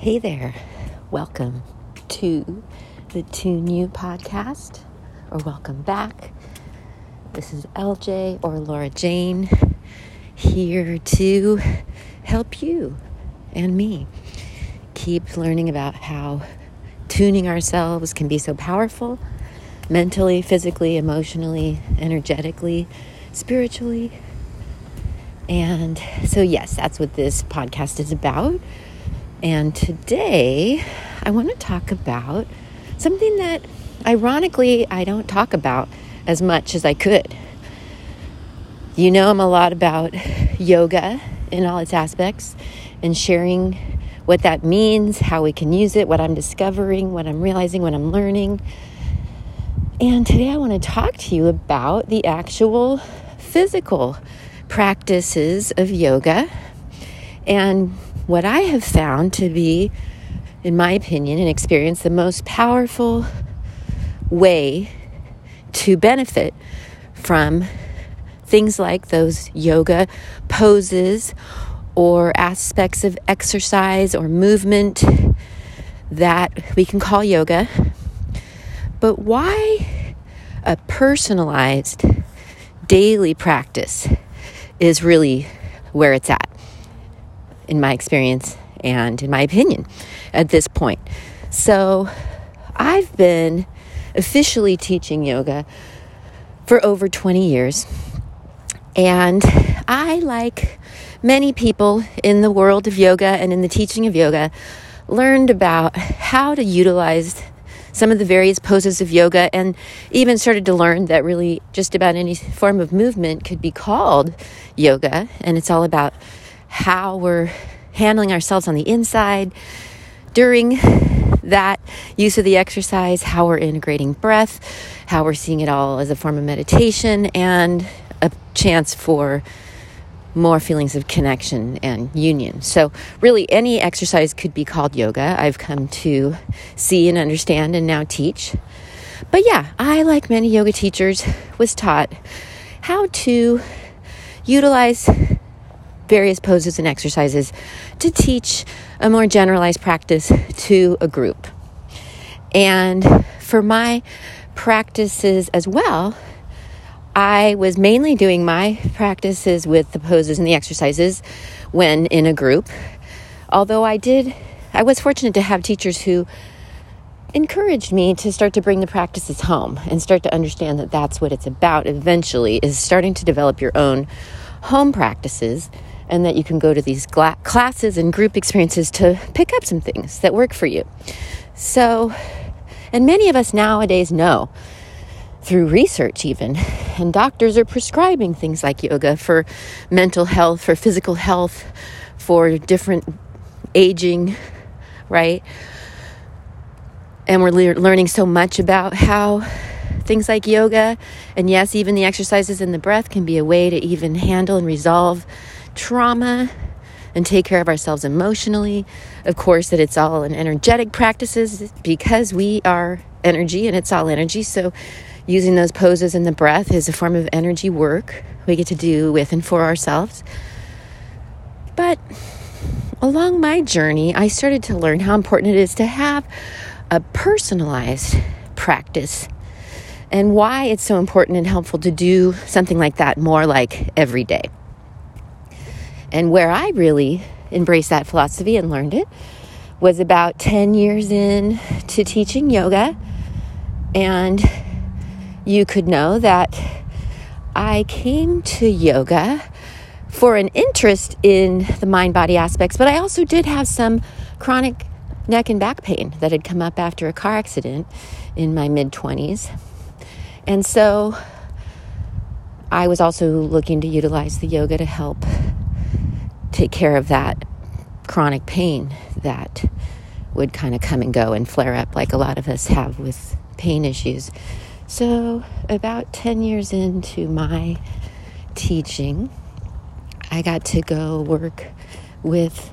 Hey there, welcome to the Tune You podcast, or welcome back. This is LJ or Laura Jane here to help you and me keep learning about how tuning ourselves can be so powerful mentally, physically, emotionally, energetically, spiritually. And so, yes, that's what this podcast is about. And today I want to talk about something that ironically I don't talk about as much as I could. You know, I'm a lot about yoga in all its aspects and sharing what that means, how we can use it, what I'm discovering, what I'm realizing, what I'm learning. And today I want to talk to you about the actual physical practices of yoga and what I have found to be, in my opinion and experience, the most powerful way to benefit from things like those yoga poses or aspects of exercise or movement that we can call yoga. But why a personalized daily practice is really where it's at, in my experience and in my opinion at this point. So I've been officially teaching yoga for over 20 years. And I, like many people in the world of yoga and in the teaching of yoga, learned about how to utilize some of the various poses of yoga and even started to learn that really just about any form of movement could be called yoga. And it's all about how we're handling ourselves on the inside during that use of the exercise, how we're integrating breath, how we're seeing it all as a form of meditation, and a chance for more feelings of connection and union. So, really, any exercise could be called yoga. I've come to see and understand and now teach. But yeah, I, like many yoga teachers, was taught how to utilize various poses and exercises to teach a more generalized practice to a group. And for my practices as well, I was mainly doing my practices with the poses and the exercises when in a group. Although I did, I was fortunate to have teachers who encouraged me to start to bring the practices home and start to understand that that's what it's about eventually is starting to develop your own home practices and that you can go to these gla- classes and group experiences to pick up some things that work for you. So, and many of us nowadays know through research, even, and doctors are prescribing things like yoga for mental health, for physical health, for different aging, right? And we're le- learning so much about how things like yoga and, yes, even the exercises and the breath can be a way to even handle and resolve trauma and take care of ourselves emotionally. Of course, that it's all an energetic practices because we are energy and it's all energy. So, using those poses and the breath is a form of energy work we get to do with and for ourselves. But along my journey, I started to learn how important it is to have a personalized practice and why it's so important and helpful to do something like that more like every day. And where I really embraced that philosophy and learned it was about 10 years in to teaching yoga. And you could know that I came to yoga for an interest in the mind body aspects, but I also did have some chronic neck and back pain that had come up after a car accident in my mid 20s. And so I was also looking to utilize the yoga to help take care of that chronic pain that would kind of come and go and flare up like a lot of us have with pain issues. So, about 10 years into my teaching, I got to go work with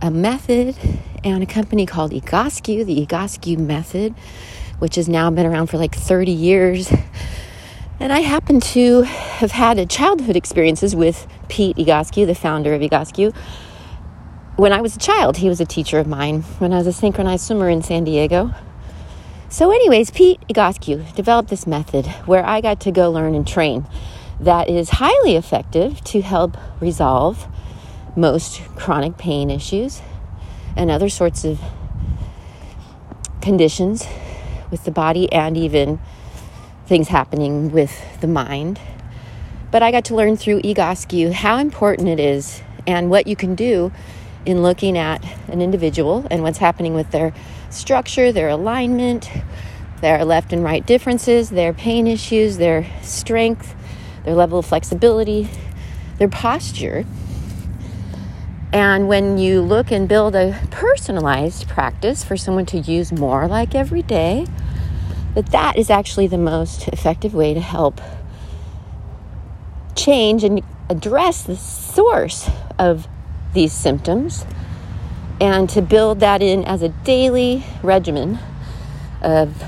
a method and a company called Egoscue, the Egoscue method, which has now been around for like 30 years. And I happen to have had a childhood experiences with Pete Egoscue, the founder of Egoscue. when I was a child, he was a teacher of mine when I was a synchronized swimmer in San Diego. So, anyways, Pete Egoscue developed this method where I got to go learn and train that is highly effective to help resolve most chronic pain issues and other sorts of conditions with the body and even things happening with the mind. But I got to learn through Egoscue how important it is and what you can do in looking at an individual and what's happening with their structure, their alignment, their left and right differences, their pain issues, their strength, their level of flexibility, their posture. And when you look and build a personalized practice for someone to use more like every day, that that is actually the most effective way to help change and address the source of these symptoms and to build that in as a daily regimen of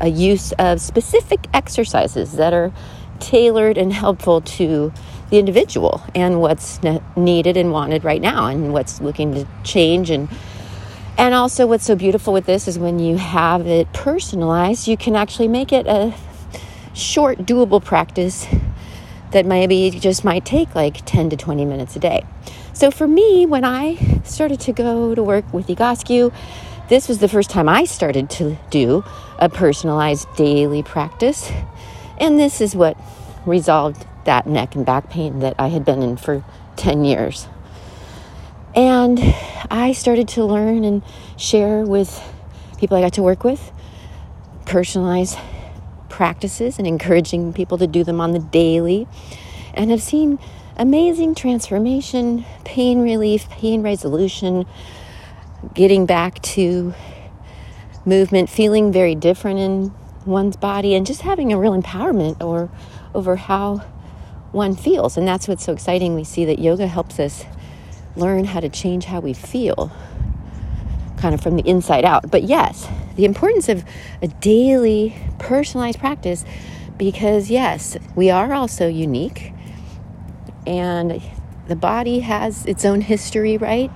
a use of specific exercises that are tailored and helpful to the individual and what's ne- needed and wanted right now and what's looking to change and and also what's so beautiful with this is when you have it personalized you can actually make it a short doable practice that maybe just might take like 10 to 20 minutes a day so for me, when I started to go to work with Egoscue, this was the first time I started to do a personalized daily practice. And this is what resolved that neck and back pain that I had been in for 10 years. And I started to learn and share with people I got to work with personalized practices and encouraging people to do them on the daily. And I've seen amazing transformation, pain relief, pain resolution, getting back to movement, feeling very different in one's body, and just having a real empowerment or over how one feels. And that's what's so exciting. We see that yoga helps us learn how to change how we feel, kind of from the inside out. But yes, the importance of a daily personalized practice because, yes, we are also unique and the body has its own history, right?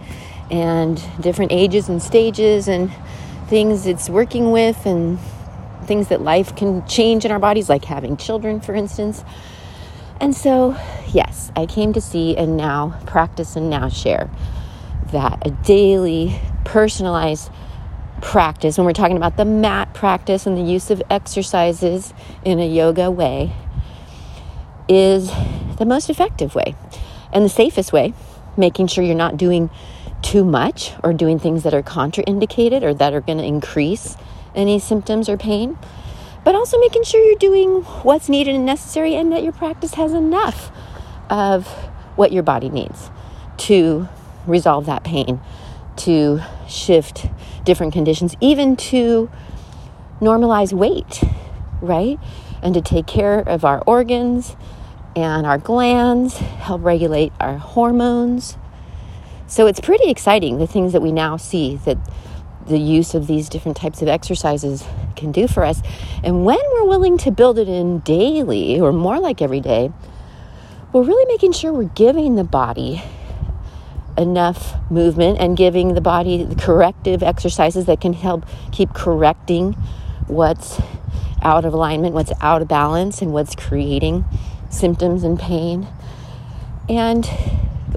And different ages and stages and things it's working with and things that life can change in our bodies, like having children, for instance. And so, yes, I came to see and now practice and now share that a daily personalized practice, when we're talking about the mat practice and the use of exercises in a yoga way, is the most effective way and the safest way, making sure you're not doing too much or doing things that are contraindicated or that are going to increase any symptoms or pain, but also making sure you're doing what's needed and necessary and that your practice has enough of what your body needs to resolve that pain, to shift different conditions, even to normalize weight, right? And to take care of our organs and our glands, help regulate our hormones. So it's pretty exciting the things that we now see that the use of these different types of exercises can do for us. And when we're willing to build it in daily or more like every day, we're really making sure we're giving the body enough movement and giving the body the corrective exercises that can help keep correcting what's out of alignment, what's out of balance, and what's creating symptoms and pain. And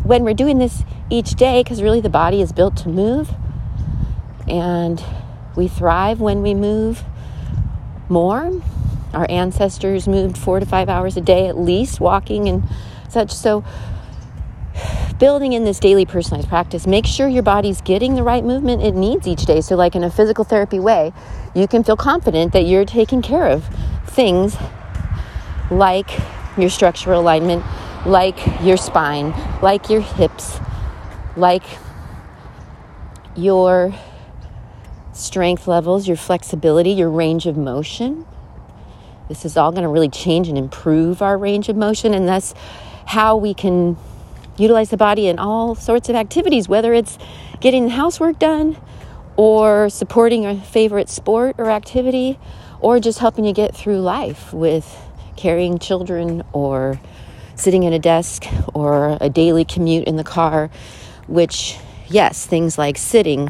when we're doing this each day, because really the body is built to move, and we thrive when we move more. Our ancestors moved four to five hours a day at least, walking and such. So, building in this daily personalized practice, make sure your body's getting the right movement it needs each day. So, like in a physical therapy way, you can feel confident that you're taking care of things like your structural alignment, like your spine, like your hips, like your strength levels, your flexibility, your range of motion. This is all going to really change and improve our range of motion, and thus how we can utilize the body in all sorts of activities, whether it's getting the housework done or supporting a favorite sport or activity or just helping you get through life with carrying children or sitting at a desk or a daily commute in the car, which yes, things like sitting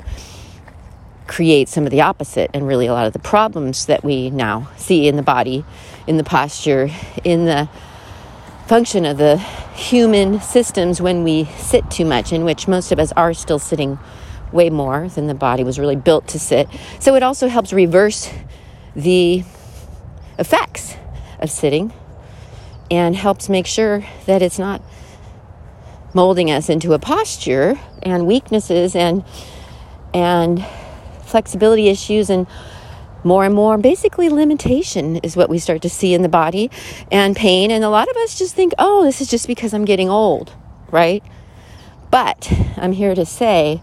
create some of the opposite and really a lot of the problems that we now see in the body, in the posture, in the function of the human systems when we sit too much, in which most of us are still sitting way more than the body was really built to sit. So it also helps reverse the effects of sitting and helps make sure that it's not molding us into a posture and weaknesses and and flexibility issues and more and more basically limitation is what we start to see in the body and pain. And a lot of us just think oh this is just because i'm getting old right? But i'm here to say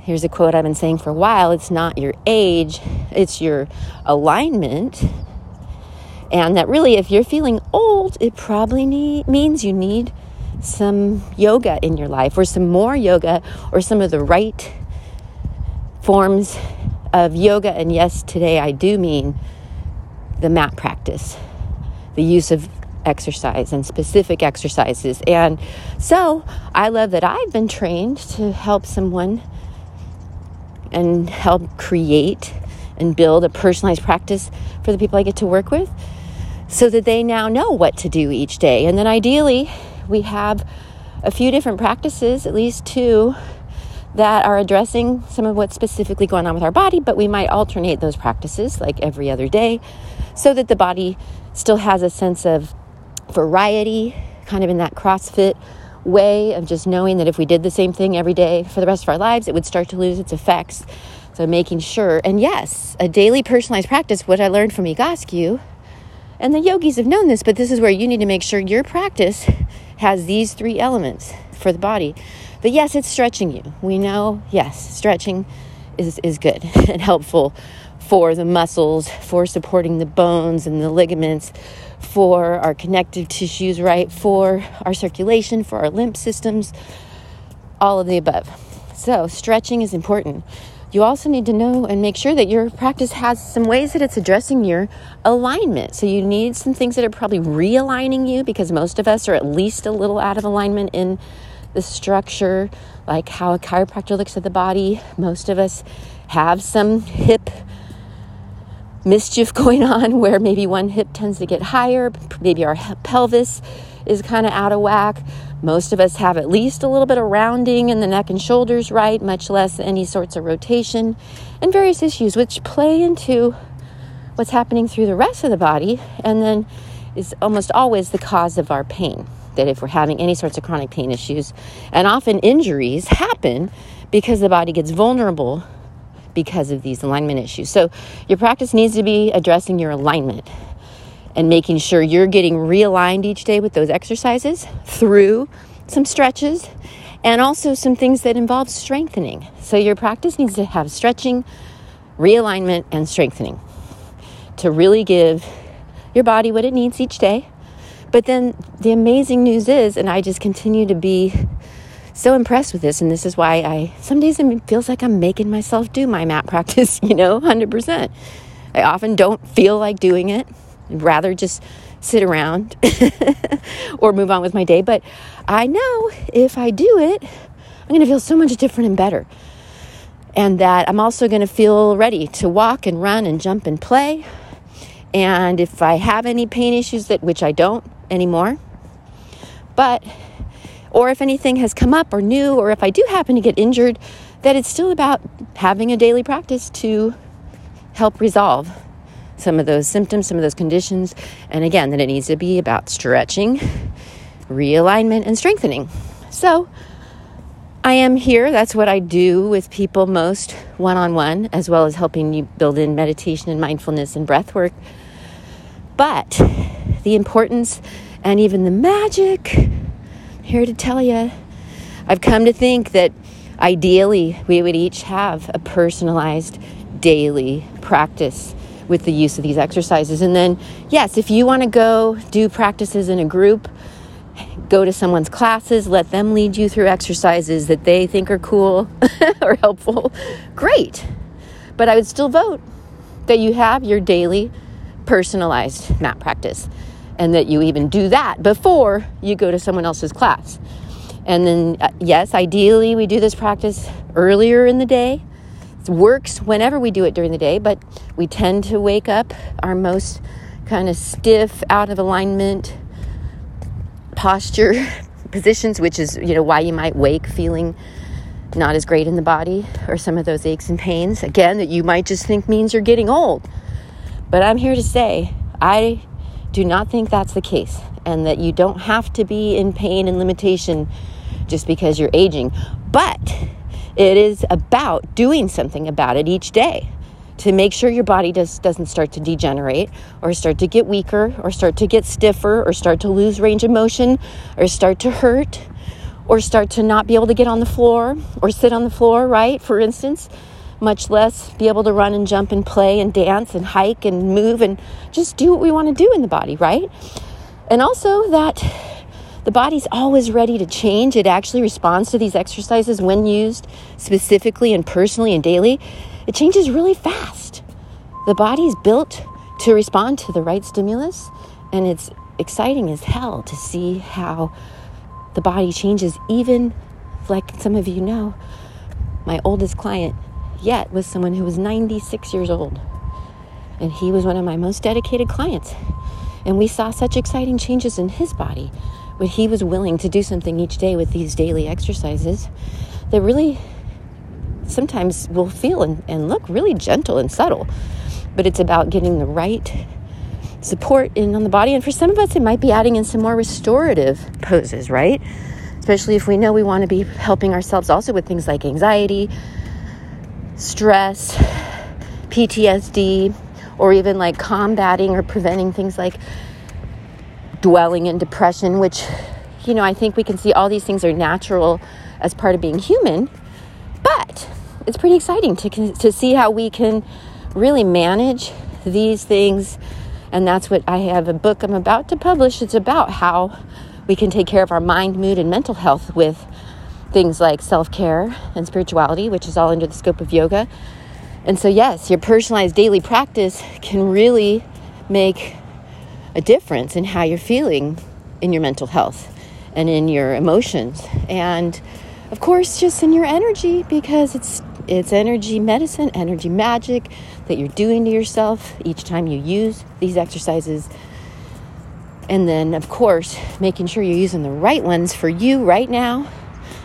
here's a quote i've been saying for a while it's not your age it's your alignment. And that really if you're feeling old it probably need, means you need some yoga in your life or some more yoga or some of the right forms of yoga. And yes, today I do mean the mat practice, the use of exercise and specific exercises. And so I love that I've been trained to help someone and help create and build a personalized practice for the people I get to work with so that they now know what to do each day. And then ideally, we have a few different practices, at least two, that are addressing some of what's specifically going on with our body, but we might alternate those practices like every other day so that the body still has a sense of variety, kind of in that CrossFit way of just knowing that if we did the same thing every day for the rest of our lives, it would start to lose its effects. So making sure, and yes, a daily personalized practice, what I learned from Egoscue, and the yogis have known this, but this is where you need to make sure your practice has these three elements for the body. But yes, it's stretching you. We know, yes, stretching is, is good and helpful for the muscles, for supporting the bones and the ligaments, for our connective tissues, right? For our circulation, for our lymph systems, all of the above. So, stretching is important. You also need to know and make sure that your practice has some ways that it's addressing your alignment. So, you need some things that are probably realigning you because most of us are at least a little out of alignment in the structure, like how a chiropractor looks at the body. Most of us have some hip mischief going on where maybe one hip tends to get higher, maybe our pelvis is kind of out of whack. Most of us have at least a little bit of rounding in the neck and shoulders right, much less any sorts of rotation, and various issues which play into what's happening through the rest of the body and then is almost always the cause of our pain. That if we're having any sorts of chronic pain issues, and often injuries happen because the body gets vulnerable because of these alignment issues. So, your practice needs to be addressing your alignment and making sure you're getting realigned each day with those exercises through some stretches and also some things that involve strengthening. So your practice needs to have stretching, realignment, and strengthening to really give your body what it needs each day. But then the amazing news is, and I just continue to be so impressed with this, and this is why I some days it feels like I'm making myself do my mat practice, you know, 100%. I often don't feel like doing it I'd rather just sit around or move on with my day. But I know if I do it, I'm going to feel so much different and better. And that I'm also going to feel ready to walk and run and jump and play. And if I have any pain issues that which I don't anymore, but or if anything has come up or new or if I do happen to get injured, that it's still about having a daily practice to help resolve some of those symptoms, some of those conditions. And again, that it needs to be about stretching, realignment, and strengthening. So, I am here. That's what I do with people most one on one, as well as helping you build in meditation and mindfulness and breath work. But the importance and even the magic, here to tell you, I've come to think that ideally we would each have a personalized daily practice with the use of these exercises. And then, yes, if you want to go do practices in a group, go to someone's classes, let them lead you through exercises that they think are cool or helpful, great. But I would still vote that you have your daily personalized mat practice and that you even do that before you go to someone else's class. And then, uh, yes, ideally, we do this practice earlier in the day. It works whenever we do it during the day, but we tend to wake up our most kind of stiff, out of alignment posture positions, which is, you know, why you might wake feeling not as great in the body or some of those aches and pains. Again, that you might just think means you're getting old. But I'm here to say, I do not think that's the case, and that you don't have to be in pain and limitation just because you're aging. But it is about doing something about it each day to make sure your body does, doesn't start to degenerate or start to get weaker or start to get stiffer or start to lose range of motion or start to hurt or start to not be able to get on the floor or sit on the floor, right? For instance, much less be able to run and jump and play and dance and hike and move and just do what we want to do in the body, right? And also that the body's always ready to change. It actually responds to these exercises when used specifically and personally and daily. It changes really fast. The body's built to respond to the right stimulus, and it's exciting as hell to see how the body changes, even like some of you know. My oldest client yet was someone who was 96 years old. And he was one of my most dedicated clients. And we saw such exciting changes in his body But he was willing to do something each day with these daily exercises that really sometimes will feel and, and look really gentle and subtle. But it's about getting the right support in on the body. And for some of us, it might be adding in some more restorative poses, right? Especially if we know we want to be helping ourselves also with things like anxiety, stress, PTSD, or even like combating or preventing things like dwelling in depression, which, you know, I think we can see all these things are natural as part of being human. But it's pretty exciting to, to see how we can really manage these things. And that's what I have a book I'm about to publish. It's about how we can take care of our mind, mood, and mental health with things like self care and spirituality, which is all under the scope of yoga. And so, yes, your personalized daily practice can really make a difference in how you're feeling in your mental health and in your emotions. And of course, just in your energy because it's it's energy medicine, energy magic that you're doing to yourself each time you use these exercises. And then, of course, making sure you're using the right ones for you right now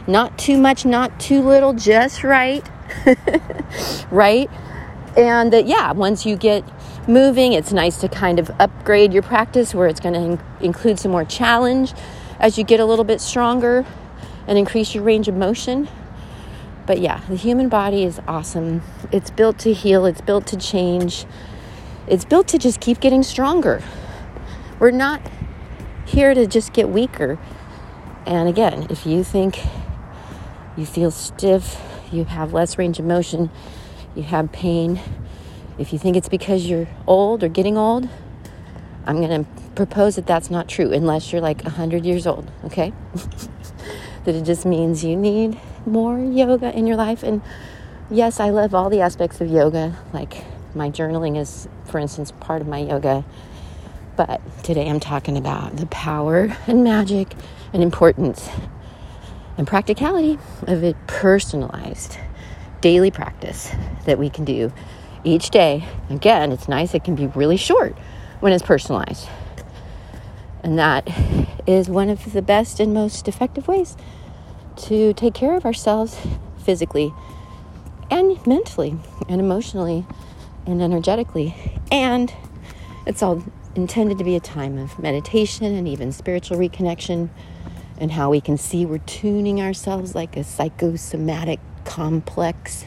not too much, not too little, just right. right? And that, yeah, once you get moving, it's nice to kind of upgrade your practice where it's going to in- include some more challenge as you get a little bit stronger and increase your range of motion. But yeah, the human body is awesome. It's built to heal, it's built to change, it's built to just keep getting stronger. We're not here to just get weaker. And again, if you think you feel stiff, you have less range of motion, you have pain. If you think it's because you're old or getting old, I'm going to propose that that's not true unless you're like 100 years old, okay? that it just means you need more yoga in your life. And yes, I love all the aspects of yoga. Like my journaling is, for instance, part of my yoga. But today I'm talking about the power and magic and importance and practicality of a personalized daily practice that we can do each day. Again, it's nice, it can be really short when it's personalized. And that is one of the best and most effective ways to take care of ourselves physically and mentally and emotionally and energetically. And it's all intended to be a time of meditation and even spiritual reconnection and how we can see we're tuning ourselves like a psychosomatic complex,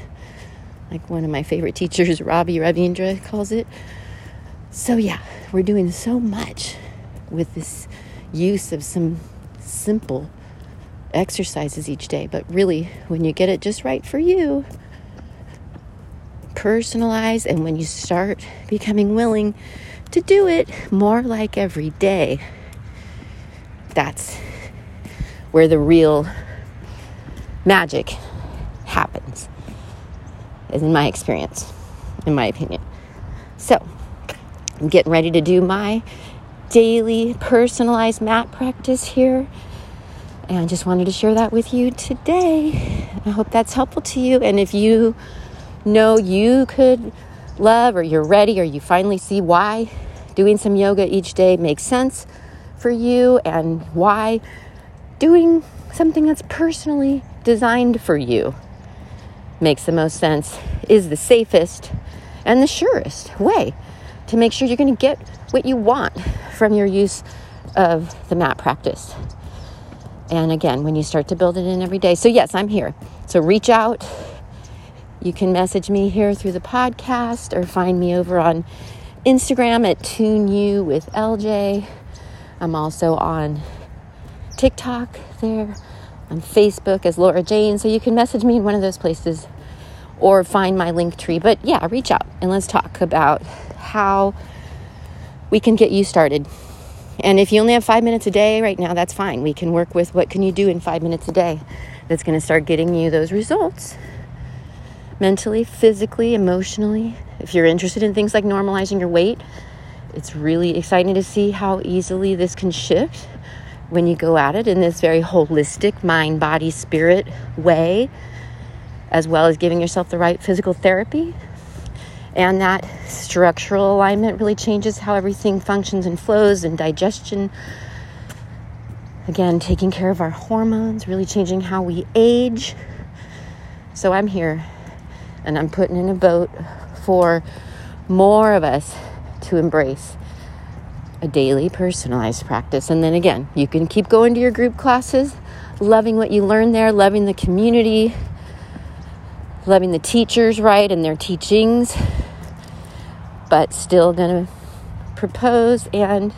like one of my favorite teachers, Ravi Ravindra, calls it. So, yeah, we're doing so much with this use of some simple exercises each day, but really, when you get it just right for you, personalize, and when you start becoming willing to do it more like every day, that's where the real magic happens, is in my experience, in my opinion. So, I'm getting ready to do my daily personalized mat practice here. And I just wanted to share that with you today. I hope that's helpful to you. And if you know you could love or you're ready or you finally see why doing some yoga each day makes sense for you and why doing something that's personally designed for you makes the most sense, is the safest and the surest way to make sure you're going to get what you want from your use of the mat practice. And again, when you start to build it in every day. So, yes, I'm here. So, reach out. You can message me here through the podcast or find me over on Instagram at Tune You with LJ. I'm also on TikTok there, on Facebook as Laura Jane. So, you can message me in one of those places or find my link tree. But yeah, reach out and let's talk about how we can get you started and if you only have five minutes a day right now, that's fine. We can work with what can you do in five minutes a day that's going to start getting you those results mentally, physically, emotionally. If you're interested in things like normalizing your weight, it's really exciting to see how easily this can shift when you go at it in this very holistic mind, body, spirit way, as well as giving yourself the right physical therapy and that structural alignment really changes how everything functions and flows and digestion. Again, taking care of our hormones, really changing how we age. So I'm here and I'm putting in a boat for more of us to embrace a daily personalized practice. And then again, you can keep going to your group classes, loving what you learn there, loving the community, loving the teachers, right, and their teachings, but still going to propose and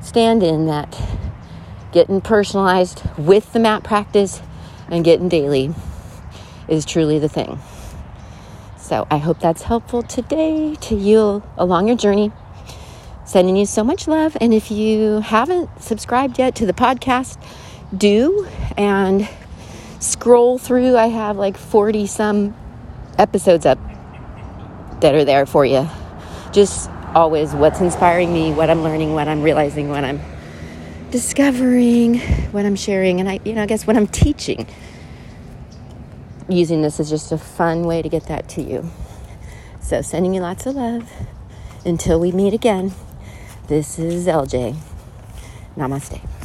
stand in that getting personalized with the mat practice and getting daily is truly the thing. So I hope that's helpful today to you along your journey. Sending you so much love. And if you haven't subscribed yet to the podcast, do and scroll through. I have like 40 some episodes up that are there for you just always what's inspiring me, what I'm learning, what I'm realizing, what I'm discovering, what I'm sharing, and I, you know, I guess what I'm teaching. Using this is just a fun way to get that to you. So, sending you lots of love. Until we meet again, this is LJ. Namaste.